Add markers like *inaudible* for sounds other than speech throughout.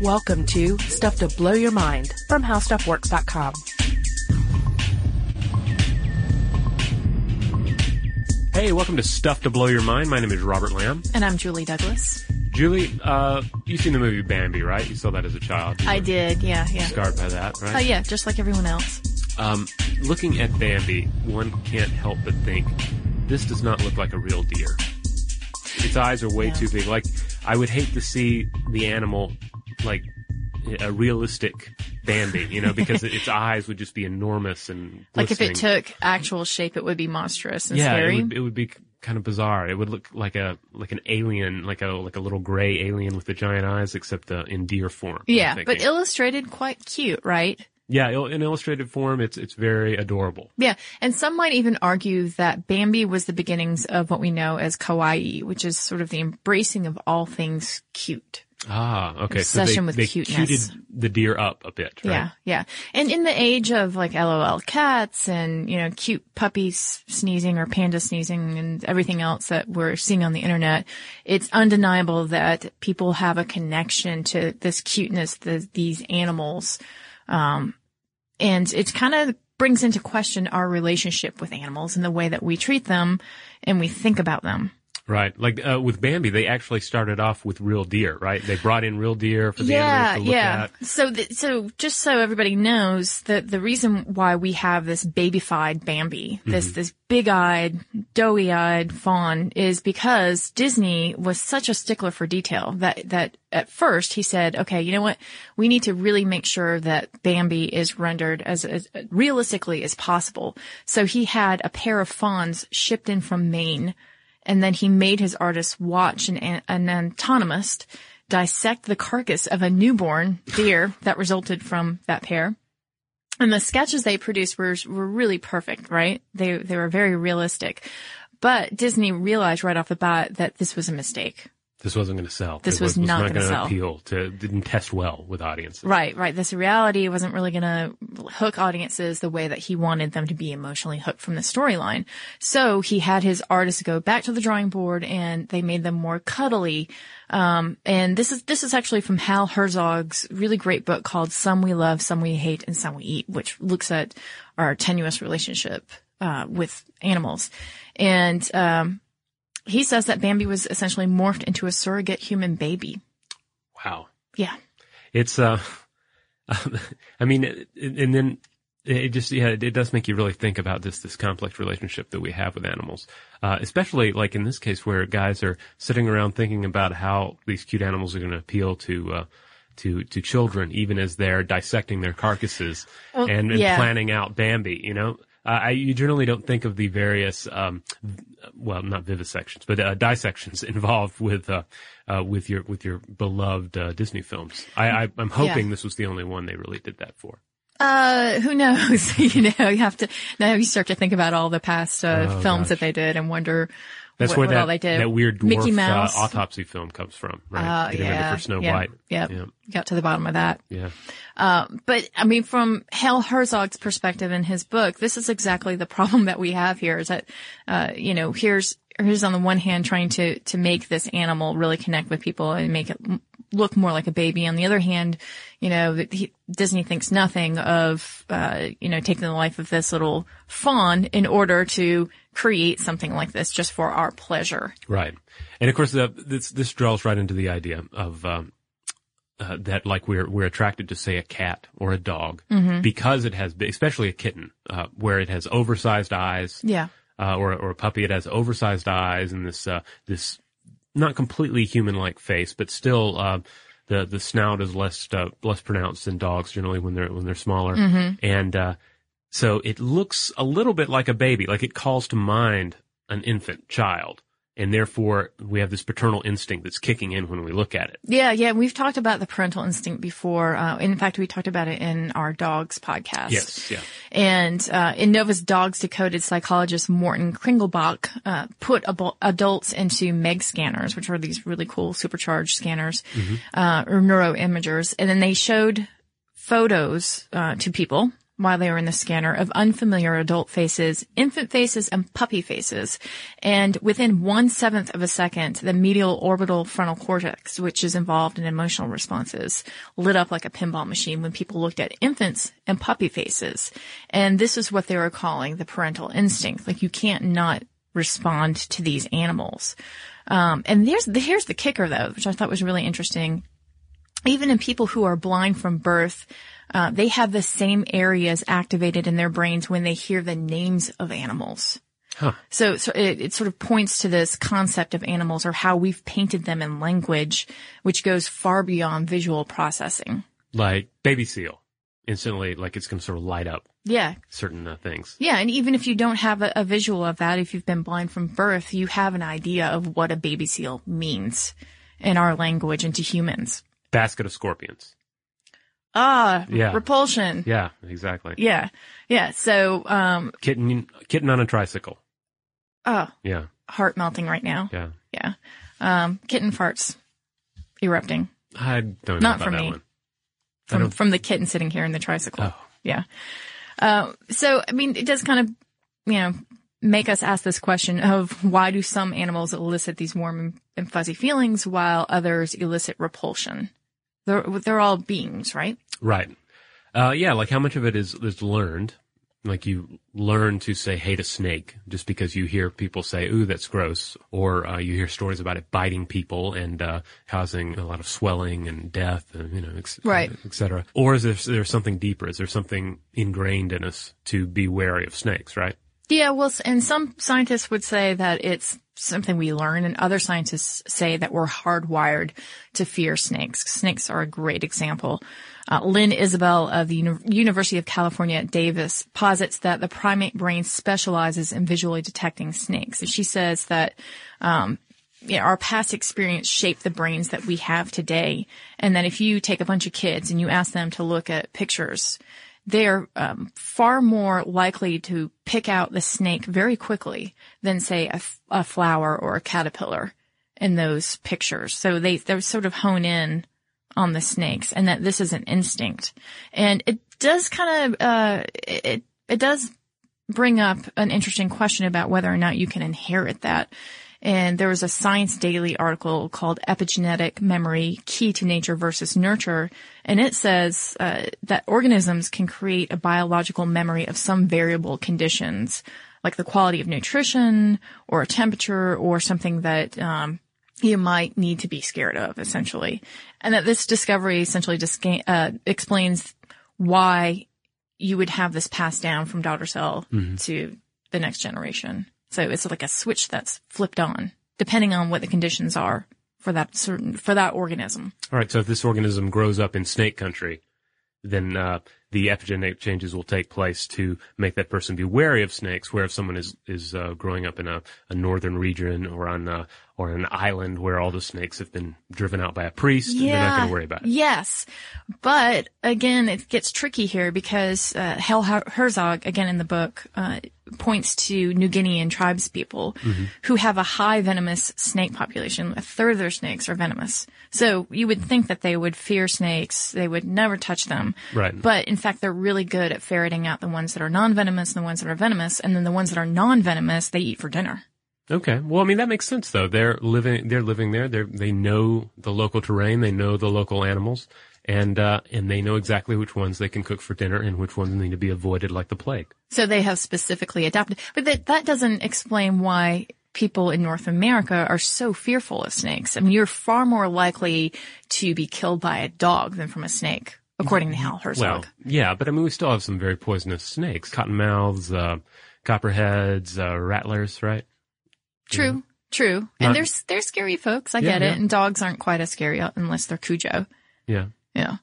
Welcome to Stuff to Blow Your Mind from HowStuffWorks.com. Hey, welcome to Stuff to Blow Your Mind. My name is Robert Lamb. And I'm Julie Douglas. Julie, uh, you've seen the movie Bambi, right? You saw that as a child. You I did, yeah, yeah. Scarred by that, right? Oh yeah, just like everyone else. Um, looking at Bambi, one can't help but think this does not look like a real deer. Its eyes are way Yeah. too big. Like, I would hate to see the animal like a realistic Bambi, you know, because *laughs* its eyes would just be enormous and Like if it took actual shape, it would be monstrous and yeah, scary. it would, it would be kind of bizarre. It would look like a like an alien, like a like a little gray alien with the giant eyes, except uh, in deer form. Yeah, but illustrated quite cute, right? yeah, in illustrated form, it's it's very adorable. Yeah, and some might even argue that Bambi was the beginnings of what we know as kawaii, which is sort of the embracing of all things cute. Ah, okay. Obsession so they, with they cuteness. cuted the deer up a bit, right? Yeah, yeah. And in the age of like LOL cats and, you know, cute puppies sneezing or panda sneezing and everything else that we're seeing on the internet, it's undeniable that people have a connection to this cuteness, the, these animals. Um, and it kind of brings into question our relationship with animals and the way that we treat them and we think about them. Right. Like uh, with Bambi, they actually started off with real deer, right? They brought in real deer for the yeah, animators to look yeah. at. So, th- so just so everybody knows that the reason why we have this babyfied Bambi, Mm-hmm. this this big-eyed, doughy-eyed fawn, is because Disney was such a stickler for detail that that at first he said, "Okay, you know what? We need to really make sure that Bambi is rendered as, as realistically as possible." So he had a pair of fawns shipped in from Maine and then he made his artists watch an, an anatomist dissect the carcass of a newborn deer that resulted from that pair. And the sketches they produced were were really perfect, right? They they were very realistic. But Disney realized right off the bat that this was a mistake. This wasn't going to sell. This It was not gonna gonna appeal to. Didn't test well with audiences. Right, right. This reality wasn't really going to hook audiences the way that he wanted them to be emotionally hooked from the storyline. So he had his artists go back to the drawing board and they made them more cuddly. Um, and this is, this is actually from Hal Herzog's really great book called Some We Love, Some We Hate, and Some We Eat, which looks at our tenuous relationship, uh, with animals. And, um, he says that Bambi was essentially morphed into a surrogate human baby. Wow. Yeah. It's uh, *laughs* I mean, and then it just yeah, it does make you really think about this this complex relationship that we have with animals, uh, especially like in this case where guys are sitting around thinking about how these cute animals are going to appeal to. Uh, to, to children, even as they're dissecting their carcasses Well, and, and yeah. planning out Bambi, you know, uh, I, you generally don't think of the various, um, well, not vivisections, but uh, dissections *laughs* involved with uh, uh, with your with your beloved uh, Disney films. I, I, I'm hoping Yeah. this was the only one they really did that for. Uh, who knows? *laughs* you know, you have to, now you start to think about all the past, uh, Oh, films gosh. that they did and wonder That's what, where that all they did. that weird dwarf Mickey Mouse. Uh, autopsy film comes from, right? Uh, ready yeah. for Snow yeah, White. Yep. Yeah, Got to the bottom of that. yeah. Uh, but I mean, from Hal Herzog's perspective in his book, this is exactly the problem *laughs* that we have here is that, uh, you know, here's, here's on the one hand trying to, to make this animal really connect with people and make it look more like a baby. On the other hand, you know, he, Disney thinks nothing of, uh, you know, taking the life of this little fawn in order to create something like this just for our pleasure. Right. And of course, the, this this draws right into the idea of um, uh, that, like we're we're attracted to say a cat or a dog Mm-hmm. because it has, especially a kitten, uh, where it has oversized eyes, Yeah. Uh, or or a puppy, it has oversized eyes and this uh, this not completely human like face, but still. Uh, the, the snout is less uh, less pronounced than dogs generally when they're when they're smaller, and uh, so it looks a little bit like a baby, like it calls to mind an infant child. And therefore we have this paternal instinct that's kicking in when we look at it. Yeah, yeah, we've talked about the parental instinct before. Uh, in fact, we talked about it in our dogs podcast. Yes. Yeah. And uh, in Nova's Dogs Decoded, psychologist Morten Kringelbach uh, put abo- adults into MEG scanners, which are these really cool supercharged scanners uh, or neuroimagers, and then they showed photos uh, to people while they were in the scanner of unfamiliar adult faces, infant faces, and puppy faces. And within one seventh of a second, the medial orbital frontal cortex, which is involved in emotional responses, lit up like a pinball machine when people looked at infants and puppy faces. And this is what they were calling the parental instinct. Like you can't not respond to these animals. Um, and there's the, here's the kicker though, which I thought was really interesting. Even in people who are blind from birth, uh, they have the same areas activated in their brains when they hear the names of animals. Huh. So, so it, it sort of points to this concept of animals or how we've painted them in language, which goes far beyond visual processing. Like baby seal. Instantly, like it's going to sort of light up Yeah. certain uh, things. Yeah. And even if you don't have a, a visual of that, if you've been blind from birth, you have an idea of what a baby seal means in our language and to humans. Basket of scorpions. Ah, Yeah. repulsion. Yeah, exactly. Yeah. Yeah. So, um, Kitten, kitten on a tricycle. oh, Yeah, heart melting right now. yeah. Yeah. Um, kitten farts erupting I don't know Not that me. one. From, from the kitten sitting here in the tricycle. Oh. Yeah. Uh, so, I mean, it does kind of, you know, make us ask this question of why do some animals elicit these warm and fuzzy feelings while others elicit repulsion? They're, they're all beings, right? Right. Uh, yeah, like how much of it is, is learned? Like you learn to say hate a snake just because you hear people say, ooh, that's gross. Or, uh, you hear stories about it biting people and, uh, causing a lot of swelling and death and, you know, ex- Right. et cetera. Or is there, there something deeper? Is there something ingrained in us to be wary of snakes, right? Yeah, well, and some scientists would say that it's something we learn, and other scientists say that we're hardwired to fear snakes. Snakes are a great example. Uh, Lynne Isbell of the Uni- University of California at Davis posits that the primate brain specializes in visually detecting snakes. And she says that um, yeah, our past experience shaped the brains that we have today. And that if you take a bunch of kids and you ask them to look at pictures, they're um, far more likely to pick out the snake very quickly than say a flower or a caterpillar in those pictures. So they, they sort of hone in on the snakes and that this is an instinct. And it does kind of, uh, it, it does bring up an interesting question about whether or not you can inherit that. And there was a Science Daily article called Epigenetic Memory, Key to Nature versus Nurture. And it says uh, that organisms can create a biological memory of some variable conditions, like the quality of nutrition or a temperature or something that um, you might need to be scared of, essentially. And that this discovery essentially ga- uh, explains why you would have this passed down from daughter cell to the next generation. So it's like a switch that's flipped on, depending on what the conditions are for that certain for that organism. All right. So if this organism grows up in snake country, then uh, the epigenetic changes will take place to make that person be wary of snakes. Where if someone is is uh, growing up in a, a northern region or on uh, or an island where all the snakes have been driven out by a priest, they're not going to worry about it. Yes, but again, it gets tricky here because uh, Hal Herzog, again in the book, uh, points to New Guinean tribes people Mm-hmm. who have a high venomous snake population. A third of their snakes are venomous. So you would think that they would fear snakes, they would never touch them. Right. But in fact, they're really good at ferreting out the ones that are non-venomous and the ones that are venomous, and then the ones that are non-venomous they eat for dinner. Okay. Well, I mean that makes sense though. They're living. They're living there. They they know the local terrain. They know the local animals, and uh, and they know exactly which ones they can cook for dinner and which ones need to be avoided like the plague. So they have specifically adapted. But that, that doesn't explain why people in North America are so fearful of snakes. I mean, you're far more likely to be killed by a dog than from a snake, according to Hal Herzog. Well, yeah, but I mean we still have some very poisonous snakes: cottonmouths, uh, copperheads, uh, rattlers, right? true, true. Not- and they're, they're scary folks. I Yeah, get yeah. it. And dogs aren't quite as scary unless they're Cujo. Yeah. Yeah.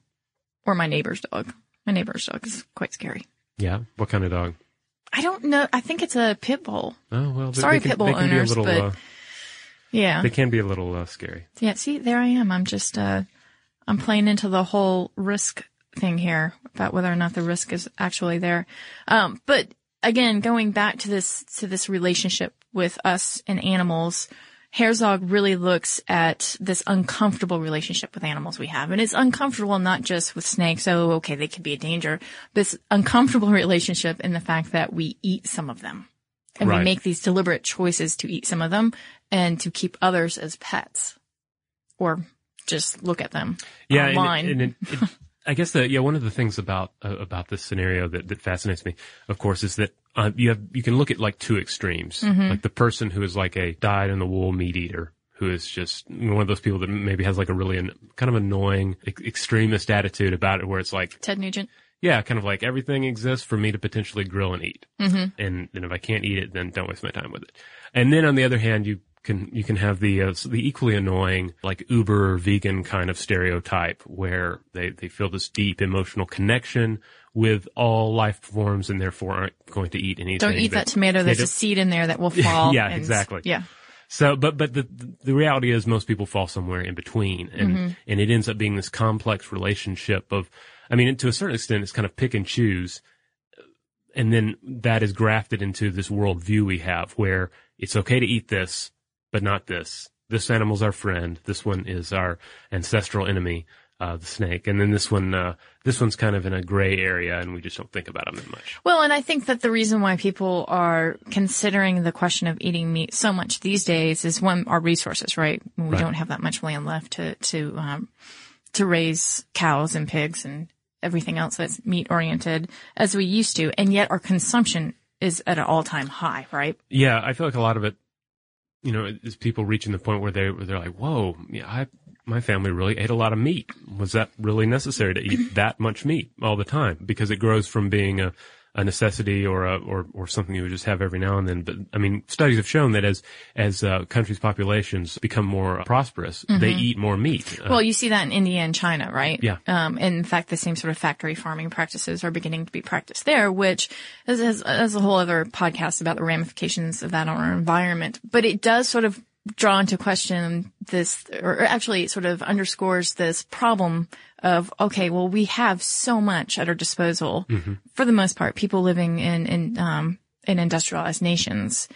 Or my neighbor's dog. My neighbor's dog is quite scary. Yeah. What kind of dog? I don't know. I think it's a pit bull. Oh well, Sorry, they can, pit bull owners, be a little. but- uh, Yeah. they can be a little uh, scary. Yeah, see, there I am. I'm just, uh, I'm playing into the whole risk thing here about whether or not the risk is actually there. Um, but again, going back to this, to this relationship with us and animals, Herzog really looks at this uncomfortable relationship with animals we have. And it's uncomfortable not just with snakes. Oh, okay, they could be a danger. This uncomfortable *laughs* relationship in the fact that we eat some of them. And Right. we make these deliberate choices to eat some of them and to keep others as pets. Or just look at them yeah, and online. and it, it, I guess that yeah, one of the things about uh, about this scenario that, that fascinates me, of course, is that uh, you have you can look at like two extremes, Mm-hmm. like the person who is like a dyed in the wool meat eater. Who is just one of those people that maybe has like a really an, kind of annoying ex- extremist attitude about it, where it's like, Ted Nugent. yeah, kind of like everything exists for me to potentially grill and eat. Mm-hmm. And, and if I can't eat it, then don't waste my time with it. And then on the other hand, you can, you can have the, uh, the equally annoying, like uber vegan kind of stereotype where they, they feel this deep emotional connection with all life forms and therefore aren't going to eat anything. Don't eat that tomato. There's a seed in there that will *laughs* fall. Yeah, and- exactly. Yeah. So, but, but the, the reality is most people fall somewhere in between and, and it ends up being this complex relationship of, I mean, to a certain extent, it's kind of pick and choose. And then that is grafted into this worldview we have where it's okay to eat this, but not this. This animal's our friend. This one is our ancestral enemy, uh, the snake. And then this one, uh, this one's kind of in a gray area and we just don't think about them that much. Well, and I think that the reason why people are considering the question of eating meat so much these days is one, our resources, right? We Right. don't have that much land left to, to, um, to raise cows and pigs and everything else that's meat oriented as we used to. And yet our consumption is at an all time high, right? Yeah, I feel like a lot of it, you know, is people reaching the point where they where they're like, "Whoa, yeah, I my family really ate a lot of meat. Was that really necessary to eat that much meat all the time? Because it grows from being a a necessity or a, or or something you would just have every now and then. But I mean, studies have shown that as as uh, countries' populations become more prosperous, they eat more meat. Uh, Well, you see that in India and China, right? Yeah. Um, and in fact, the same sort of factory farming practices are beginning to be practiced there, which is, is, is a whole other podcast about the ramifications of that on our environment. But it does sort of draw into question this, or actually sort of underscores this problem of, okay, well, we have so much at our disposal for the most part, people living in, in, um, in industrialized nations.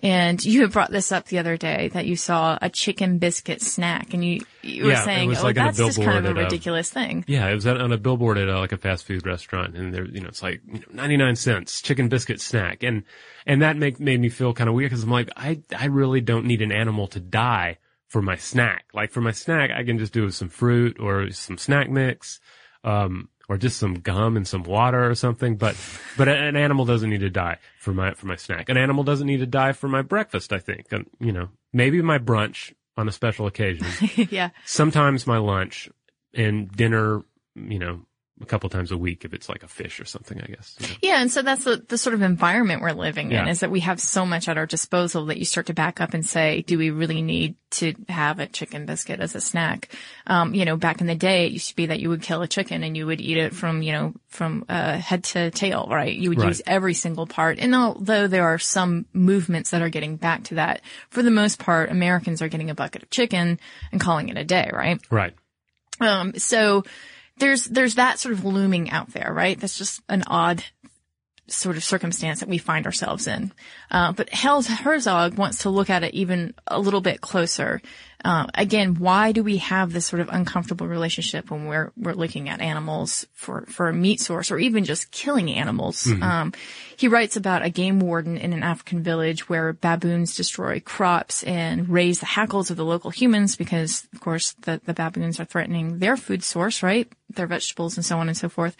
And you had brought this up the other day that you saw a chicken biscuit snack and you, you were Yeah, saying, oh, like that's just kind of a billboard at a- ridiculous thing. Yeah, it was at, on a billboard at uh, like a fast food restaurant, and there, you know, it's like you know, ninety nine cents chicken biscuit snack, and and that make made me feel kind of weird because I'm like, I I really don't need an animal to die for my snack. Like for my snack, I can just do with some fruit or some snack mix, um, or just some gum and some water or something. But but an animal doesn't need to die for my for my snack. An animal doesn't need to die for my breakfast. I think, and, you know, maybe my brunch on a special occasion *laughs* yeah. sometimes my lunch and dinner, you know, a couple times a week if it's like a fish or something, I guess. you know. Yeah. And so that's the, the sort of environment we're living in is that we have so much at our disposal that you start to back up and say, do we really need to have a chicken biscuit as a snack? Um, you know, back in the day, it used to be that you would kill a chicken and you would eat it from, you know, from, uh, head to tail, right? You would Right. use every single part. And although there are some movements that are getting back to that, for the most part, Americans are getting a bucket of chicken and calling it a day, right? Right. Um, so there's, there's that sort of looming out there, right? That's just an odd sort of circumstance that we find ourselves in. Uh, but Hels Herzog wants to look at it even a little bit closer. Uh, again, why do we have this sort of uncomfortable relationship when we're, we're looking at animals for, for a meat source or even just killing animals? Um, he writes about a game warden in an African village where baboons destroy crops and raise the hackles of the local humans because, of course, the, the baboons are threatening their food source, right? Their vegetables and so on and so forth.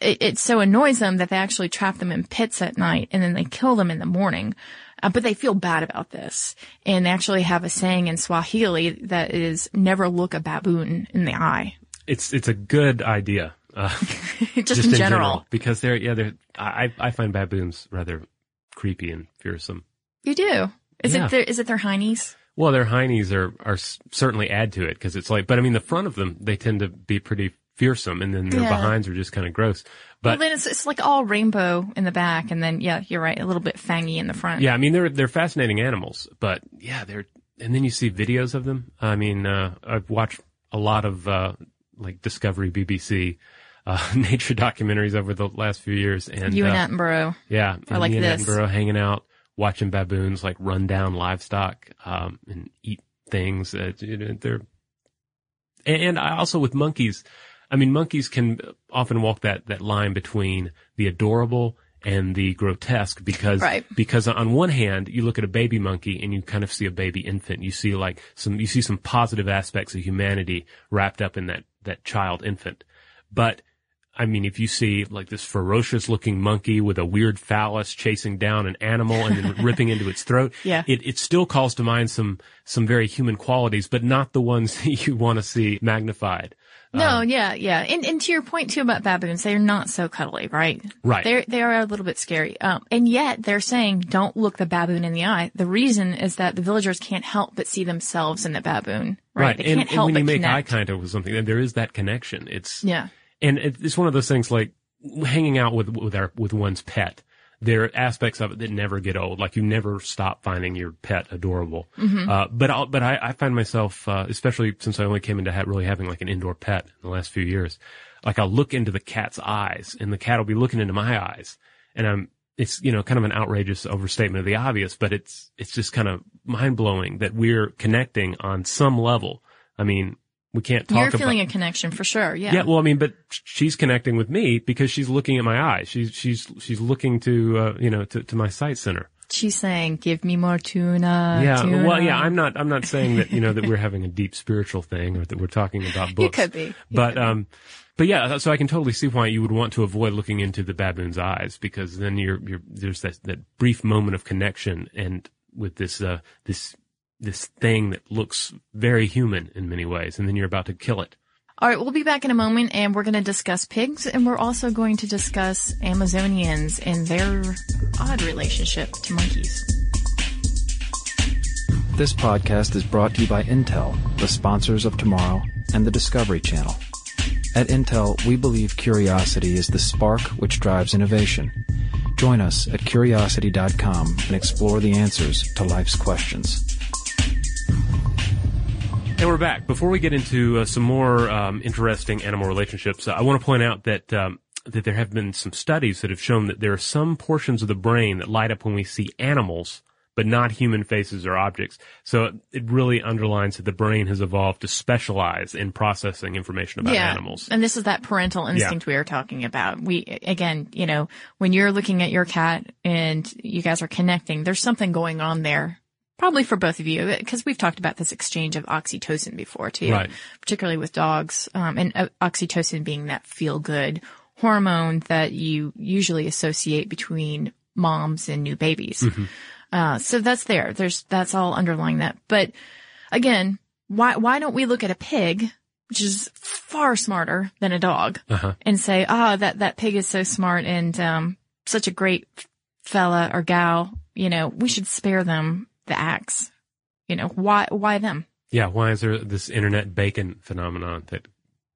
It, it so annoys them that they actually trap them in pits at night and then they kill them in the morning. Uh, but they feel bad about this. And they actually have a saying in Swahili that is never look a baboon in the eye. *laughs* It's, it's a good idea. Uh, *laughs* just, in, general. because they're, yeah, they're, I, I find baboons rather creepy and fearsome. You do. Is Yeah. it their, is it their heinies? Well, their heinies are, are certainly add to it because it's like, but I mean, the front of them, they tend to be pretty fearsome and then their Yeah. behinds are just kind of gross. Well, But then it's, it's like all rainbow in the back and then, yeah, you're right, a little bit fangy in the front. Yeah, I mean they're they're fascinating animals, but yeah, they're and then you see videos of them. I mean, uh, I've watched a lot of uh, like Discovery, BBC, uh, *laughs* nature documentaries over the last few years, and You uh, and Attenborough. yeah, and like and this. Attenborough hanging out watching baboons like run down livestock um, and eat things. Uh, you know, they're and I also with monkeys. I mean, monkeys can often walk that that line between the adorable and the grotesque because Right. because on one hand you look at a baby monkey and you kind of see a baby infant. You see like some you see some positive aspects of humanity wrapped up in that that child infant. But I mean, if you see like this ferocious looking monkey with a weird phallus chasing down an animal and then *laughs* ripping into its throat, Yeah. it, it still calls to mind some, some very human qualities, but not the ones *laughs* that you want to see magnified. No, yeah, yeah. And, and to your point too about baboons, they're not so cuddly, right? Right. They're, they are a little bit scary. Um, and yet they're saying don't look the baboon in the eye. The reason is that the villagers can't help but see themselves in the baboon, right? They And, can't and help when but you make connect. eye contact with something, there is that connection. It's, Yeah. And it's one of those things like hanging out with with our with one's pet. There are aspects of it that never get old. Like you never stop finding your pet adorable. Uh, but I'll, but I, I find myself, uh, especially since I only came into ha- really having like an indoor pet in the last few years, like I'll look into the cat's eyes, and the cat will be looking into my eyes, and I'm. It's you know kind of an outrageous overstatement of the obvious, but it's it's just kind of mind blowing that we're connecting on some level. I mean, we can't talk You're about. feeling a connection for sure. Yeah. Yeah, well, I mean, but she's connecting with me because she's looking at my eyes. She's she's she's looking to uh, you know to, to my sight center. She's saying, give me more tuna. yeah, tuna." well, yeah. I'm not I'm not saying that you know that we're having a deep spiritual thing or that we're talking about *laughs* books. You could be. You but could be. um, but yeah. So I can totally see why you would want to avoid looking into the baboon's eyes because then you're you're there's that that brief moment of connection and with this uh this this thing that looks very human in many ways, and then you're about to kill it. All right, we'll be back in a moment and we're going to discuss pigs and we're also going to discuss Amazonians and their odd relationship to monkeys. This podcast is brought to you by Intel, the sponsors of tomorrow, and the Discovery Channel. At Intel, we believe curiosity is the spark which drives innovation. Join us at curiosity.com and explore the answers to life's questions. And we're back. Before we get into uh, some more um, interesting animal relationships, uh, I want to point out that um, that there have been some studies that have shown that there are some portions of the brain that light up when we see animals, but not human faces or objects. So it really underlines that the brain has evolved to specialize in processing information about animals. And this is that parental instinct we are talking about. We, again, you know, when you're looking at your cat and you guys are connecting, there's something going on there. Probably for both of you, because we've talked about this exchange of oxytocin before too, Right. particularly with dogs, um, and uh, oxytocin being that feel good hormone that you usually associate between moms and new babies. Uh, so that's there. There's, that's all underlying that. But again, why, why don't we look at a pig, which is far smarter than a dog Uh-huh. and say, ah, that, that pig is so smart and, um, such a great fella or gal, you know, we should spare them the axe. You know, why, why them? Yeah, why is there this internet bacon phenomenon that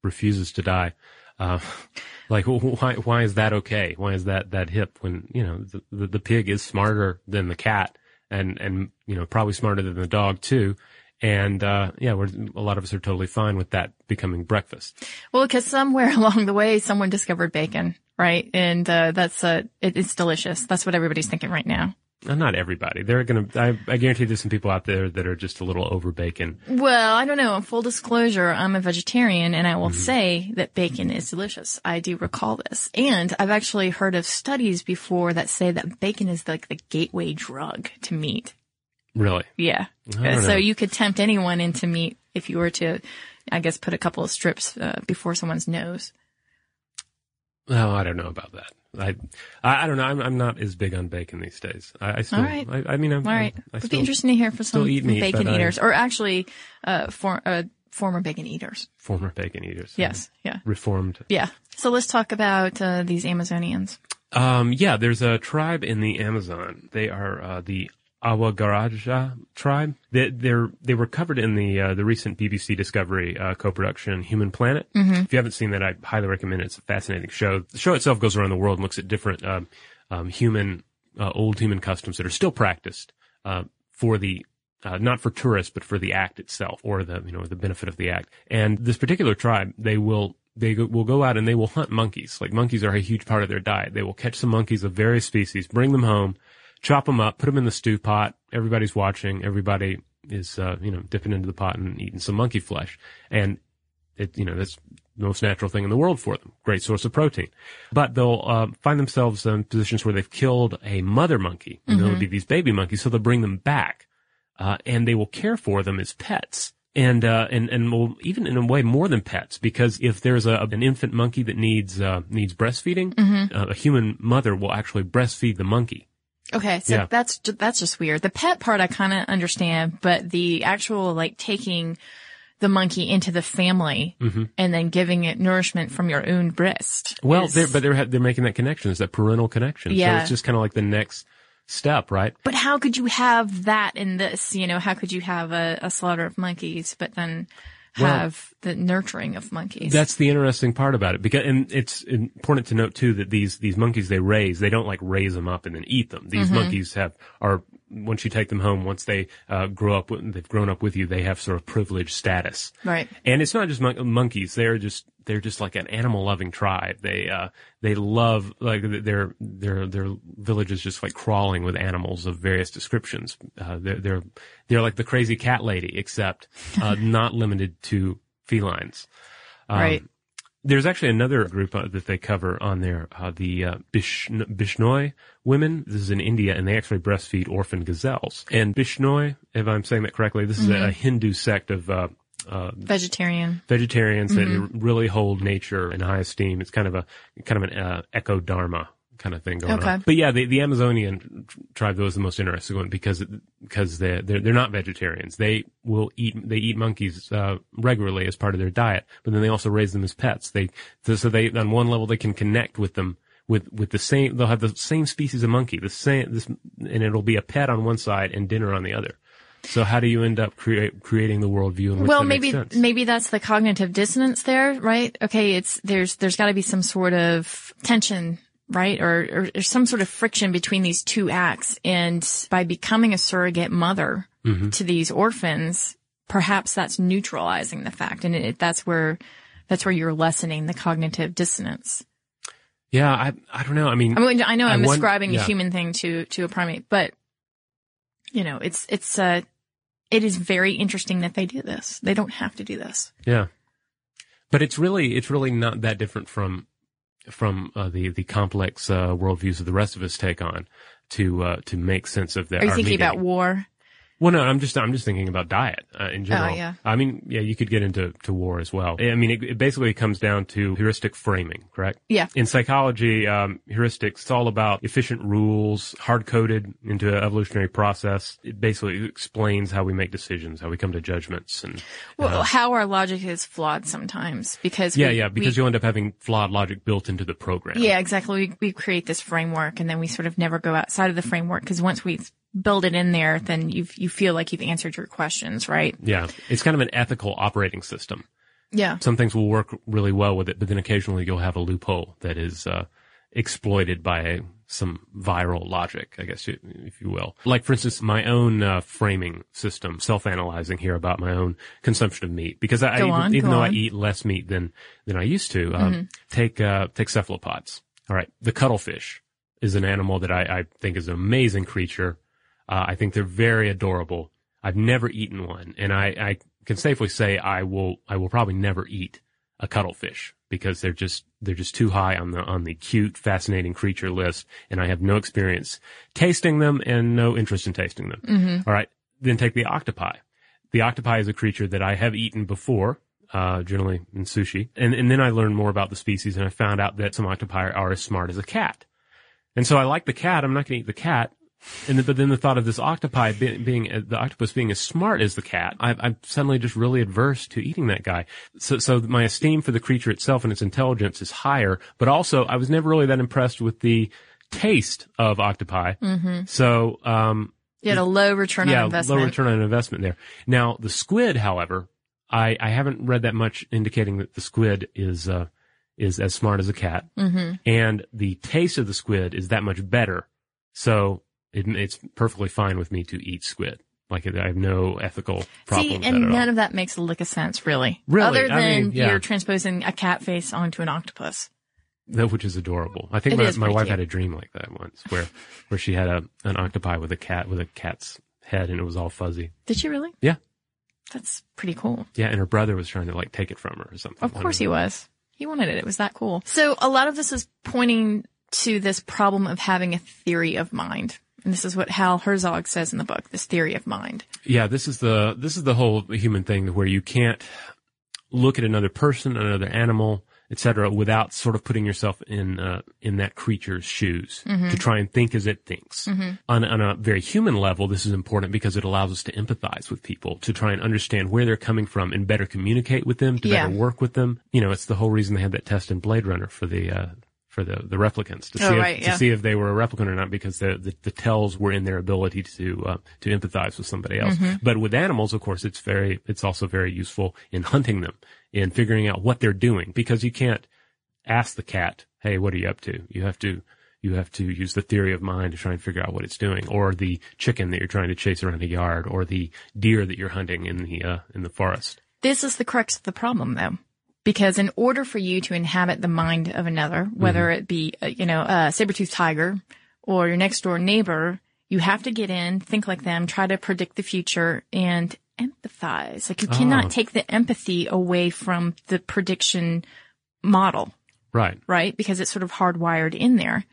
refuses to die? Uh, *laughs* like, why, why is that okay? Why is that, that hip when, you know, the, the, the pig is smarter than the cat and, and, you know, probably smarter than the dog too. And, uh, yeah, we're, a lot of us are totally fine with that becoming breakfast. Well, because somewhere *laughs* along the way, someone discovered bacon, right? And, uh, that's, uh, it, it's delicious. That's what everybody's thinking right now. Not everybody. There are gonna, I, I guarantee there's some people out there that are just a little over bacon. Well, I don't know. Full disclosure, I'm a vegetarian and I will say that bacon is delicious. I do recall this. And I've actually heard of studies before that say that bacon is like the gateway drug to meat. Really. Yeah. So you could tempt anyone into meat if you were to, I guess, put a couple of strips uh, before someone's nose. Oh, I don't know about that. I, I, don't know. I'm, I'm not as big on bacon these days. I, I still, All right. I, I mean, I'm, All right. I, I Would be interesting to hear from some eat meat, bacon eaters or actually, uh, for, uh, former bacon eaters. former bacon eaters. Yes. Yeah. Reformed. Yeah. So let's talk about, uh, these Amazonians. Um, yeah, there's a tribe in the Amazon. They are, uh, the Awagaraja tribe. They, they're, they were covered in the, uh, the recent BBC Discovery, uh, co-production Human Planet. If you haven't seen that, I highly recommend it. It's a fascinating show. The show itself goes around the world and looks at different, um, um, human, uh, old human customs that are still practiced, uh, for the, uh, not for tourists, but for the act itself or the, you know, the benefit of the act. And this particular tribe, they will, they go, will go out and they will hunt monkeys. Like monkeys are a huge part of their diet. They will catch some monkeys of various species, bring them home, chop them up, put them in the stew pot. Everybody's watching. Everybody is, uh, you know, dipping into the pot and eating some monkey flesh. And it, you know, that's the most natural thing in the world for them. Great source of protein. But they'll uh, find themselves in positions where they've killed a mother monkey. And there'll be these baby monkeys, so they'll bring them back. Uh, and they will care for them as pets. And, uh, and, and will even in a way more than pets, because if there's a, an infant monkey that needs, uh, needs breastfeeding, uh, a human mother will actually breastfeed the monkey. Okay, so Yeah. that's that's just weird. The pet part I kind of understand, but the actual like taking the monkey into the family and then giving it nourishment from your own breast. Mm-hmm. Well, is- they're, but they're, they're making that connection. It's that parental connection. Yeah. So it's just kind of like the next step, right? but how could you have that in this? You know, how could you have a, a slaughter of monkeys, but then Well- have the nurturing of monkeys? That's the interesting part about it because, and it's important to note too that these, these monkeys they raise, they don't like raise them up and then eat them. These mm-hmm. monkeys have, are, once you take them home, once they uh, grow up, they've grown up with you, they have sort of privileged status. right. And it's not just mon- monkeys. They're just they're just like an animal loving tribe. They uh they love like their their their village is just like crawling with animals of various descriptions. Uh, they're they're they're like the crazy cat lady, except uh, *laughs* not limited to felines. Um, right. There's actually another group uh, that they cover on there, uh, the uh, Bish- Bishnoi women. This is in India, and they actually breastfeed orphan gazelles. And Bishnoi, if I'm saying that correctly, this is a, a Hindu sect of uh, uh, Vegetarian. vegetarians that really hold nature in high esteem. It's kind of a kind of an uh, eco dharma kind of thing going Okay. on. But yeah, the, the Amazonian tribe was the most interesting one because because they they're they're not vegetarians. They will eat they eat monkeys uh, regularly as part of their diet, but then they also raise them as pets. They so, they on one level they can connect with them. With, with the same, they'll have the same species of monkey, the same, this, and it'll be a pet on one side and dinner on the other. So how do you end up create, creating the worldview in which well maybe maybe that's the cognitive dissonance there right okay it's there's there's got to be some sort of tension right or, or, some sort of friction between these two acts and by becoming a surrogate mother Mm-hmm. to these orphans perhaps that's neutralizing the fact and it, that's where that's where you're lessening the cognitive dissonance Yeah, I I don't know. I mean, I mean, I know I I'm won- ascribing yeah. a human thing to to a primate, but you know, it's it's uh it is very interesting that they do this. They don't have to do this. yeah, but it's really it's really not that different from from uh, the the complex uh, worldviews that the rest of us take on to uh, to make sense of that. Are you thinking meeting. about war? Well, no, I'm just I'm just thinking about diet uh, in general. Oh, yeah. I mean, yeah, you could get into to war as well. I mean, it, it basically comes down to heuristic framing, correct? Yeah. In psychology, um, heuristics, it's all about efficient rules, hard coded into an evolutionary process. It basically explains how we make decisions, how we come to judgments, and Well, how our logic is flawed sometimes because yeah, we, yeah, because we, you'll end up having flawed logic built into the program. yeah, exactly. We we create this framework and then we sort of never go outside of the framework because once we build it in there, then you you feel like you've answered your questions, right? yeah. It's kind of an ethical operating system. Yeah. some things will work really well with it, but then occasionally you'll have a loophole that is uh, exploited by some viral logic, I guess, if you will. Like, for instance, my own uh, framing system, self-analyzing here about my own consumption of meat, because I, even, on, even go though I on. Mm-hmm. eat less meat than than I used to, um, take uh, take cephalopods. All right, the cuttlefish is an animal that I, I think is an amazing creature. Uh, I think they're very adorable. I've never eaten one, and I, I can safely say I will I will probably never eat a cuttlefish because they're just they're just too high on the on the cute, fascinating creature list, and I have no experience tasting them and no interest in tasting them. All right, then take the octopi. The octopi is a creature that I have eaten before. Uh, generally in sushi. And, and then I learned more about the species and I found out that some octopi are as smart as a cat. And so I like the cat. I'm not going to eat the cat. And then, but then the thought of this octopi being, being uh, the octopus being as smart as the cat, I, I'm suddenly just really adverse to eating that guy. So, so my esteem for the creature itself and its intelligence is higher, but also I was never really that impressed with the taste of octopi. Mm-hmm. So, um, You had a low return yeah, on investment. low return on investment there. Now the squid, however, I, I haven't read that much indicating that the squid is, uh, is as smart as a cat. Mm-hmm. And the taste of the squid is that much better. So it, it's perfectly fine with me to eat squid. Like I have no ethical problem See, with and none all. of that makes a lick of sense, really. Really? Other I than mean, yeah. you're transposing a cat face onto an octopus. that which is adorable. I think It my, my wife cute. had a dream like that once, where where she had a an octopi with a cat with a cat's head, and it was all fuzzy. Did she really? Yeah, That's pretty cool. yeah, and her brother was trying to like take it from her or something. Of course he was. He wanted it. It was that cool. So a lot of this is pointing to this problem of having a theory of mind. And this is what Hal Herzog says in the book, this theory of mind. Yeah, this is the this is the whole human thing where you can't look at another person, another animal, etc., without sort of putting yourself in uh, in that creature's shoes to try and think as it thinks. On, on a very human level, this is important because it allows us to empathize with people, to try and understand where they're coming from, and better communicate with them, to Yeah. better work with them. You know, it's the whole reason they had that test in Blade Runner for the. Uh, for the, the replicants to see Oh, if, right, to yeah. see if they were a replicant or not because the, the, the tells were in their ability to uh, to empathize with somebody else. Mm-hmm. But with animals, of course, it's very it's also very useful in hunting them, in figuring out what they're doing because you can't ask the cat, "Hey, what are you up to?" You have to you have to use the theory of mind to try and figure out what it's doing, or the chicken that you're trying to chase around a yard, or the deer that you're hunting in the uh, in the forest. This is the crux of the problem though. Because in order for you to inhabit the mind of another, whether it be, uh, you know, a saber-toothed tiger or your next door neighbor, you have to get in, think like them, try to predict the future and empathize. Like you cannot Oh. take the empathy away from the prediction model. Right. right? Because it's sort of hardwired in there.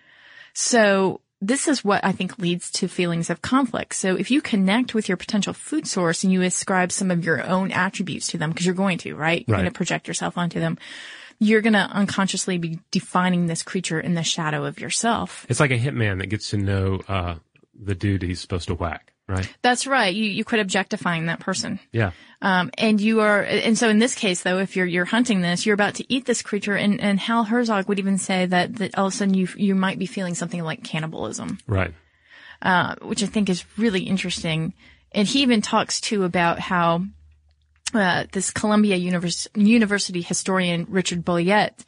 So this is what I think leads to feelings of conflict. So if you connect with your potential food source and you ascribe some of your own attributes to them, because you're going to, right? You're Right. going to project yourself onto them. You're going to unconsciously be defining this creature in the shadow of yourself. It's like a hitman that gets to know uh, the dude he's supposed to whack. Right. That's right. You, you quit objectifying that person. Yeah. Um, and you are, and so in this case though, if you're, you're hunting this, you're about to eat this creature and, and Hal Herzog would even say that, that all of a sudden you, you might be feeling something like cannibalism. Right. uh, which I think is really interesting. And he even talks too about how uh, this Columbia Univers- University historian Richard Bulliet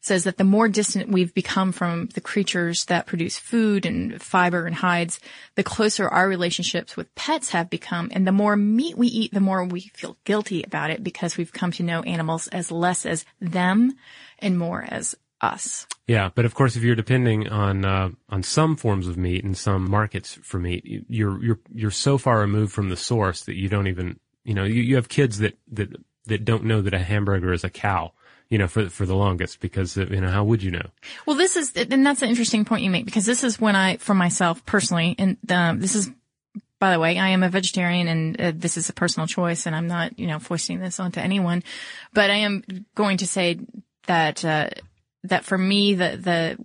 says that the more distant we've become from the creatures that produce food and fiber and hides, the closer our relationships with pets have become. And the more meat we eat, the more we feel guilty about it because we've come to know animals as less as them and more as us. Yeah, but of course, if you're depending on uh, on some forms of meat and some markets for meat, you- you're you're you're so far removed from the source that you don't even you know you, you have kids that that that don't know that a hamburger is a cow. You know, for for the longest, because you know how would you know? Well, this is, and that's an interesting point you make because this is when I, for myself personally, and um, this is, by the way, I am a vegetarian and uh, this is a personal choice and I'm not, you know, foisting this onto anyone, but I am going to say that, uh, that for me, the,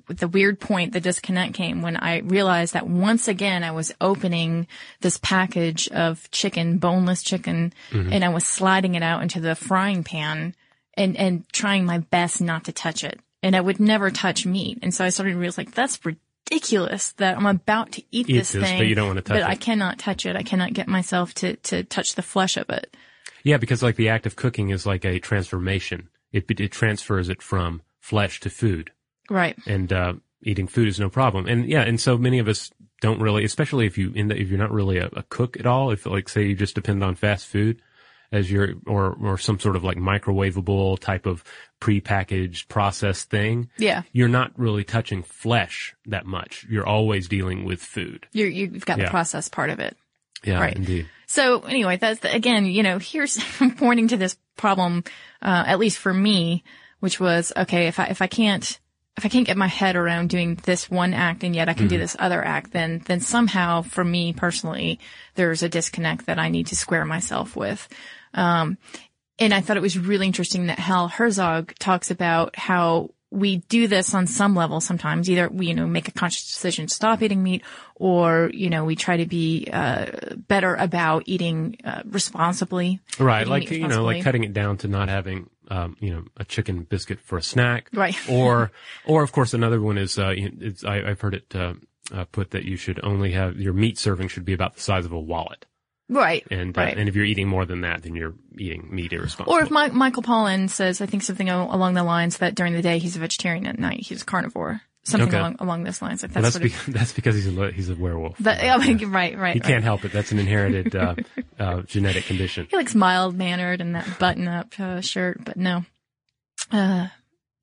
the, the weird point, the disconnect came when I realized that once again, I was opening this package of chicken, boneless chicken, and I was sliding it out into the frying pan and, and trying my best not to touch it. And I would never touch meat. And so I started to realize like, that's ridiculous that I'm about to eat, Eat this, this, thing. but you don't wanna touch But it. I cannot touch it. I cannot get myself to, to touch the flesh of it. Yeah, because like the act of cooking is like a transformation. It it transfers it from flesh to food. Right. and uh, eating food is no problem. And yeah, and so many of us don't really, especially if you in the, if you're not really a, a cook at all. If like say you just depend on fast food as your or or some sort of like microwavable type of prepackaged processed thing. Yeah. You're not really touching flesh that much. You're always dealing with food. You're, you've got Yeah. the process part of it. Yeah, Right. indeed. So anyway, that's the, again, you know, here's *laughs* pointing to this problem, uh, at least for me, which was, okay, if I, if I can't, if I can't get my head around doing this one act and yet I can do this other act, then, then somehow for me personally, there's a disconnect that I need to square myself with. Um, and I thought it was really interesting that Hal Herzog talks about how we do this on some level sometimes. Either we, you know, make a conscious decision to stop eating meat or, you know, we try to be, uh, better about eating, uh, responsibly. Right, eating like you know, like cutting it down to not having, um, you know, a chicken biscuit for a snack, Right. *laughs* or, or of course, another one is, uh, it's, I, I've heard it uh, uh, put that you should only have your meat serving should be about the size of a wallet, Right. and uh, right. and if you're eating more than that, then you're eating meat irresponsibly. Or if Mi- Michael Pollan says, I think something along the lines that during the day he's a vegetarian, at night he's a carnivore. Something Okay. along along those lines. Like Well, that's, that's sort *laughs* that's because he's a he's a werewolf. That, I mean, right, right. he right. can't help it. That's an inherited uh, *laughs* uh, genetic condition. He looks mild mannered in that button up uh, shirt, but no. Uh,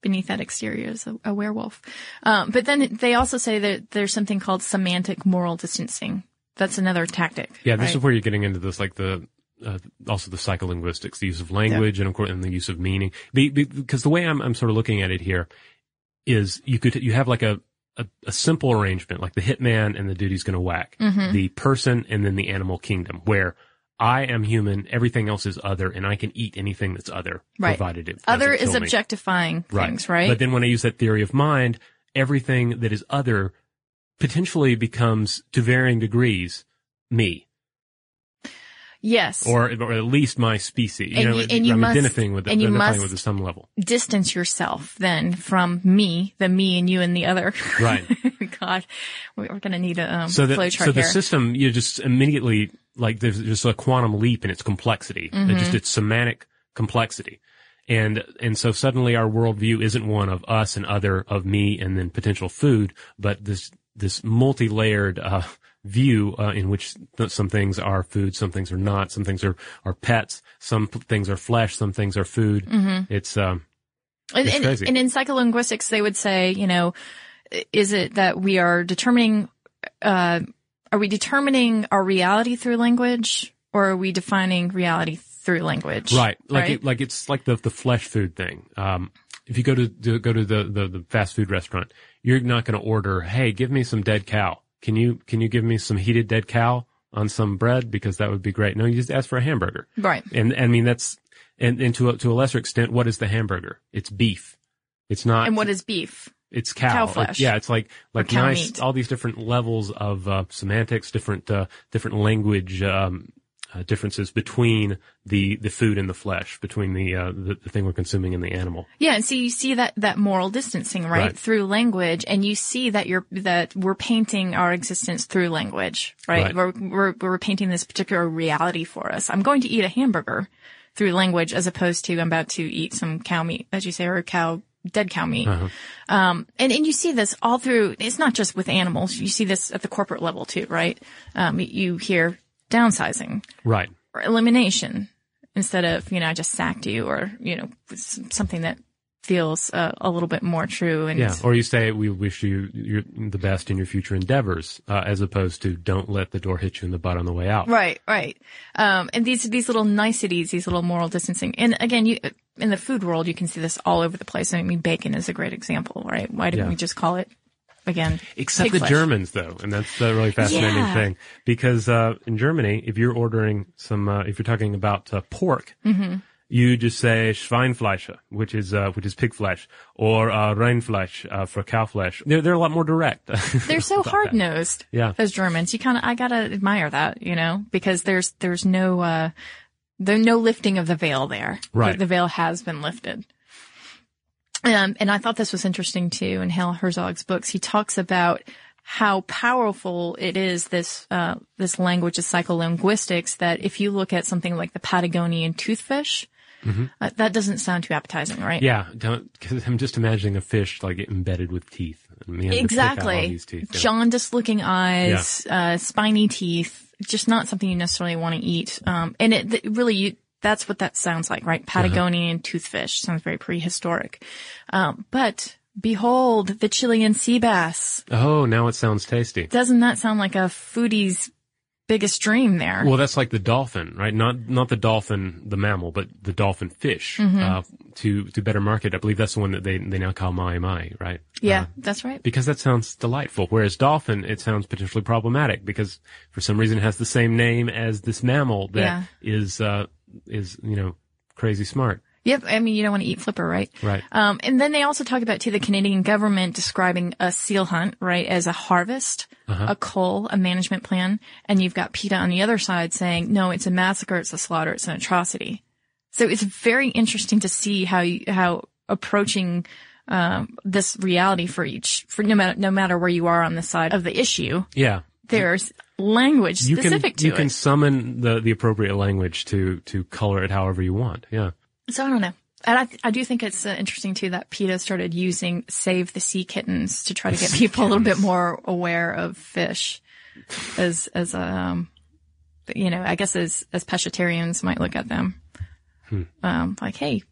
beneath that exterior is a, a werewolf. Um, but then they also say that there's something called semantic moral distancing. That's another tactic. Yeah, this right? is where you're getting into this, like the uh, also the psycholinguistics, the use of language, and of course, and the use of meaning. Be, be, because the way I'm, I'm sort of looking at it here is you could you have like a a, a simple arrangement, like the hitman and the dude he's going to whack, Mm-hmm. the person and then the animal kingdom, where I am human, everything else is other, and I can eat anything that's other, Right. provided it Other is me. objectifying things, right? But then when I use that theory of mind, everything that is other potentially becomes, to varying degrees, me, yes. or, or at least my species. You And know, you- and you I'm must- identifying with it, and you identifying must- with it some level. distance yourself then from me, the me and you and the other. Right. *laughs* God, we- we're going to need a um, So the, flow so the here. system, you just immediately, like, there's just a quantum leap in its complexity. Mm-hmm. It just its semantic complexity. And, and so suddenly our worldview isn't one of us and other, of me and then potential food, but this, this multi-layered, uh, view, uh, in which th- some things are food, some things are not, some things are, are pets, some p- things are flesh, some things are food. Mm-hmm. It's, um, and, it's and- crazy. and in psycholinguistics, they would say, you know, is it that we are determining, uh, are we determining our reality through language or are we defining reality through language? Right. Like Right? It, like it's like the the flesh food thing. Um, if you go to, to go to the, the the fast food restaurant, you're not going to order, "Hey, give me some dead cow." Can you can you give me some heated dead cow on some bread because that would be great. No, you just ask for a hamburger. Right. And I mean that's and, and to a, to a lesser extent, what is the hamburger? It's beef. It's not. And what is beef? It's cow. Cow Like, flesh. yeah, it's like like nice meat. all these different levels of uh, semantics, different uh, different language um, uh, differences between the the food and the flesh, between the, uh, the the thing we're consuming and the animal. Yeah, and so you see that that moral distancing, right, Right. through language, and you see that you're that we're painting our existence through language, right? Right. We're, we're we're painting this particular reality for us. I'm going to eat a hamburger through language, as opposed to I'm about to eat some cow meat, as you say, or cow dead cow meat. Uh-huh. Um, and and you see this all through. It's not just with animals. You see this at the corporate level too, right? Um, you hear downsizing Right. or elimination instead of, you know, I just sacked you or, you know, something that feels uh, a little bit more true. And Yeah. Or you say we wish you you're the best in your future endeavors, uh, as opposed to don't let the door hit you in the butt on the way out. right, right. Um, and these, these little niceties, these little moral distancing. And again, you, in the food world, you can see this all over the place. I mean, bacon is a great example, right? Why didn't Yeah. we just call it again? Except the flesh? Germans, though, and that's the really fascinating Yeah. thing. Because uh, in Germany, if you're ordering some, uh, if you're talking about uh, pork, Mm-hmm. you just say Schweinfleisch, which is uh, which is pig flesh, or uh, Rindfleisch uh, for cow flesh. They're they're a lot more direct. *laughs* They're so hard nosed. Yeah. Those Germans. You kind of, I gotta admire that, you know, because there's, there's no, uh, there's no lifting of the veil there. Right. The, the veil has been lifted. Um, and I thought this was interesting too in Hal Herzog's books. He talks about how powerful it is, this, uh, this language of psycholinguistics that if you look at something like the Patagonian toothfish, uh, that doesn't sound too appetizing, right? Mm-hmm. Yeah, don't because I'm just imagining a fish like embedded with teeth. And we have to pick out all Exactly. these teeth. Yeah. Jaundiced looking eyes, uh, spiny teeth, just not something you necessarily want to eat. Um, and it th- really, you, that's what that sounds like, right? Patagonian toothfish sounds very prehistoric. Um, but behold, the Chilean sea bass. Oh, now it sounds tasty. Doesn't that sound like a foodie's biggest dream there? Well, that's like the dolphin, right? Not not the dolphin, the mammal, but the dolphin fish. Mm-hmm. Uh, to to better market, I believe that's the one that they they now call mahi mahi, right? yeah, Uh, that's right. because that sounds delightful. Whereas dolphin, it sounds potentially problematic because for some reason it has the same name as this mammal that Yeah. is uh is you know crazy smart, Yep. I mean, you don't want to eat flipper, right? right? Um, and then they also talk about too the Canadian government describing a seal hunt, right, as a harvest, a cull, a management plan, and you've got PETA on the other side saying, no, it's a massacre, it's a slaughter, it's an atrocity. So it's very interesting to see how you, how approaching um, this reality for each, for no matter no matter where you are on the side of the issue, Yeah. There's language You specific can to you it. can summon the the appropriate language to to color it however you want. Yeah. So I don't know. And I, I do think it's uh, interesting too that PETA started using save the sea kittens to try to get *laughs* people a little bit more aware of fish as, as, um, you know, I guess as, as pescatarians might look at them. Hmm. Um, like, hey,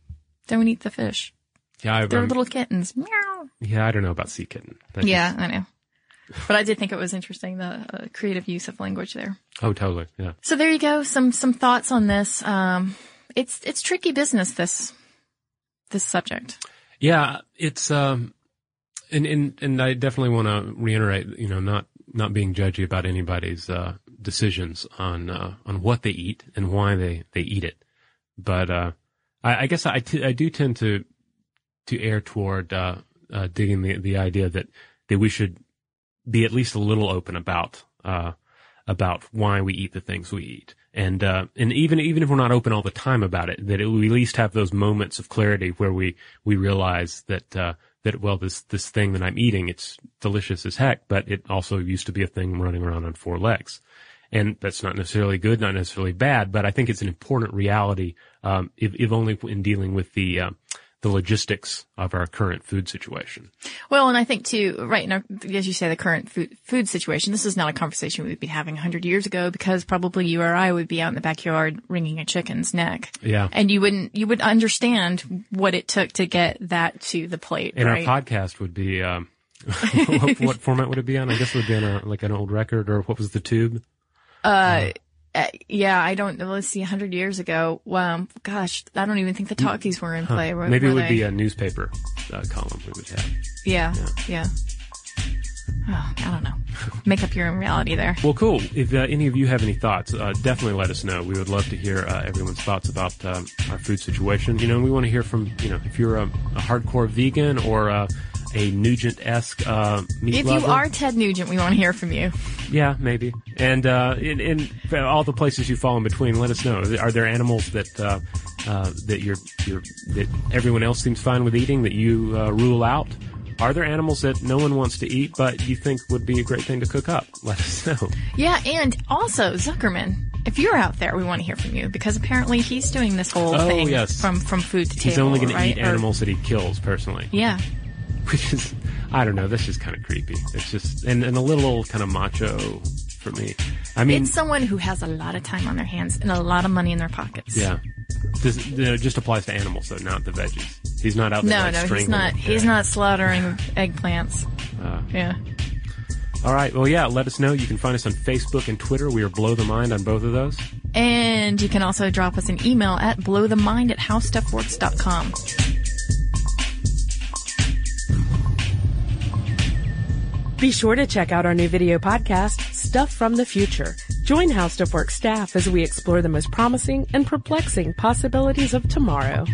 don't eat the fish. Yeah, I, They're um, little kittens. Meow. yeah, I don't know about sea kitten. That Yeah, I know. But I did think it was interesting the uh, creative use of language there. oh, totally. Yeah. So there you go. Some some thoughts on this. Um, it's it's tricky business. This this subject. Yeah, it's um, and and and I definitely want to reiterate, you know, not not being judgy about anybody's uh, decisions on uh, on what they eat and why they they eat it, but uh, I, I guess I, t- I do tend to to err toward uh, uh, digging the the idea that that we should be at least a little open about uh, about why we eat the things we eat. And, uh, and even, even if we're not open all the time about it, that it, we at least have those moments of clarity where we, we realize that, uh, that, well, this, this thing that I'm eating, it's delicious as heck, but it also used to be a thing running around on four legs. And that's not necessarily good, not necessarily bad, but I think it's an important reality, um, if, if only in dealing with the, uh, the logistics of our current food situation. Well, and I think too, right, now, as you say, the current food, food situation, this is not a conversation we'd be having 100 years ago because probably you or I would be out in the backyard wringing a chicken's neck. Yeah. And you wouldn't, you would understand what it took to get that to the plate, And right? our podcast would be, um, what, *laughs* *laughs* what format would it be on? I guess it would be on a, like an old record or what was the tube? Uh, uh, yeah, I don't know. Let's see, 100 years ago. Um, gosh, I don't even think the talkies were in play. Were, Maybe it would they? be a newspaper uh, column we would have. Yeah, yeah. Oh, I don't know. Make up your own reality there. Well, cool. If uh, any of you have any thoughts, uh, definitely let us know. We would love to hear uh, everyone's thoughts about um, our food situation. You know, we want to hear from you know if you're a, a hardcore vegan or a Nugent-esque uh, meat If lover. you are Ted Nugent, we want to hear from you. Yeah, maybe. And uh, in, in all the places you fall in between, let us know. Are there animals that uh, uh, that you're, you're that everyone else seems fine with eating that you uh, rule out? Are there animals that no one wants to eat but you think would be a great thing to cook up? *laughs* Let us know. Yeah, and also Zuckerberg. If you're out there, we want to hear from you because apparently he's doing this whole Oh, thing yes. from from food to table. He's only going right? to eat Or- animals that he kills personally, Yeah, which is I don't know. That's just kind of creepy. It's just and, and a little kind of macho for me. I mean, it's someone who has a lot of time on their hands and a lot of money in their pockets. yeah. This it just applies to animals though, not the veggies. He's not out there. No, like, no, he's not. He's not slaughtering eggplants. Uh, Yeah. All right. Well, yeah. Let us know. You can find us on Facebook and Twitter. We are Blow the Mind on both of those. And you can also drop us an email at blowthemind at howstuffworks.com. Be sure to check out our new video podcast, Stuff from the Future. Join How Stuff Works staff as we explore the most promising and perplexing possibilities of tomorrow.